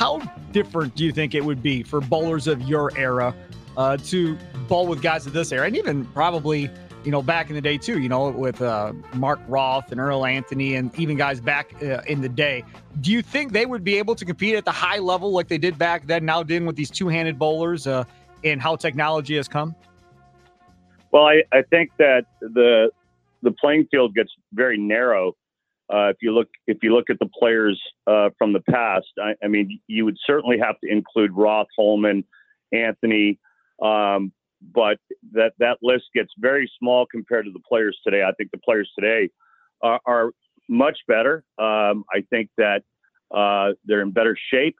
How different do you think it would be for bowlers of your era uh, to bowl with guys of this era, and even probably you know back in the day too? You know, with uh, Mark Roth and Earl Anthony, and even guys back uh, in the day. Do you think they would be able to compete at the high level like they did back then? Now dealing with these two-handed bowlers uh, and how technology has come. Well, I, I think that the the playing field gets very narrow uh, if you look if you look at the players uh, from the past, I, I, mean, you would certainly have to include Roth, Holman, Anthony, um, but that that list gets very small compared to the players today. I think the players today are, are much better. Um, I think that uh, they're in better shape.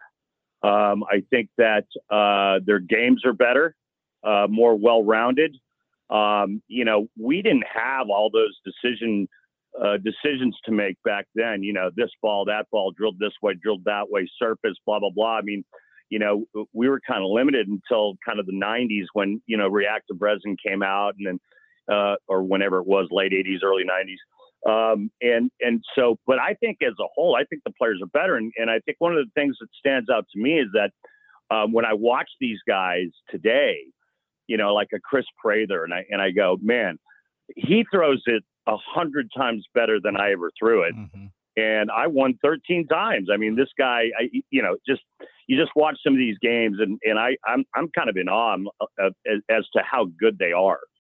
Um, I think that uh, their games are better, uh, more well-rounded. Um, you know, we didn't have all those decision uh, decisions to make back then. You know, this ball, that ball, drilled this way, drilled that way, surface, blah blah blah. I mean, you know, we were kind of limited until kind of the 90s when you know reactive resin came out, and then uh, or whenever it was, late 80s, early 90s. Um, and and so, but I think as a whole, I think the players are better, and, and I think one of the things that stands out to me is that um, when I watch these guys today, you know, like a Chris Prather, and I and I go, man, he throws it a hundred times better than I ever threw it. Mm-hmm. And I won 13 times. I mean, this guy, I, you know, just you just watch some of these games, and, and I, I'm I'm kind of in awe uh, as, as to how good they are.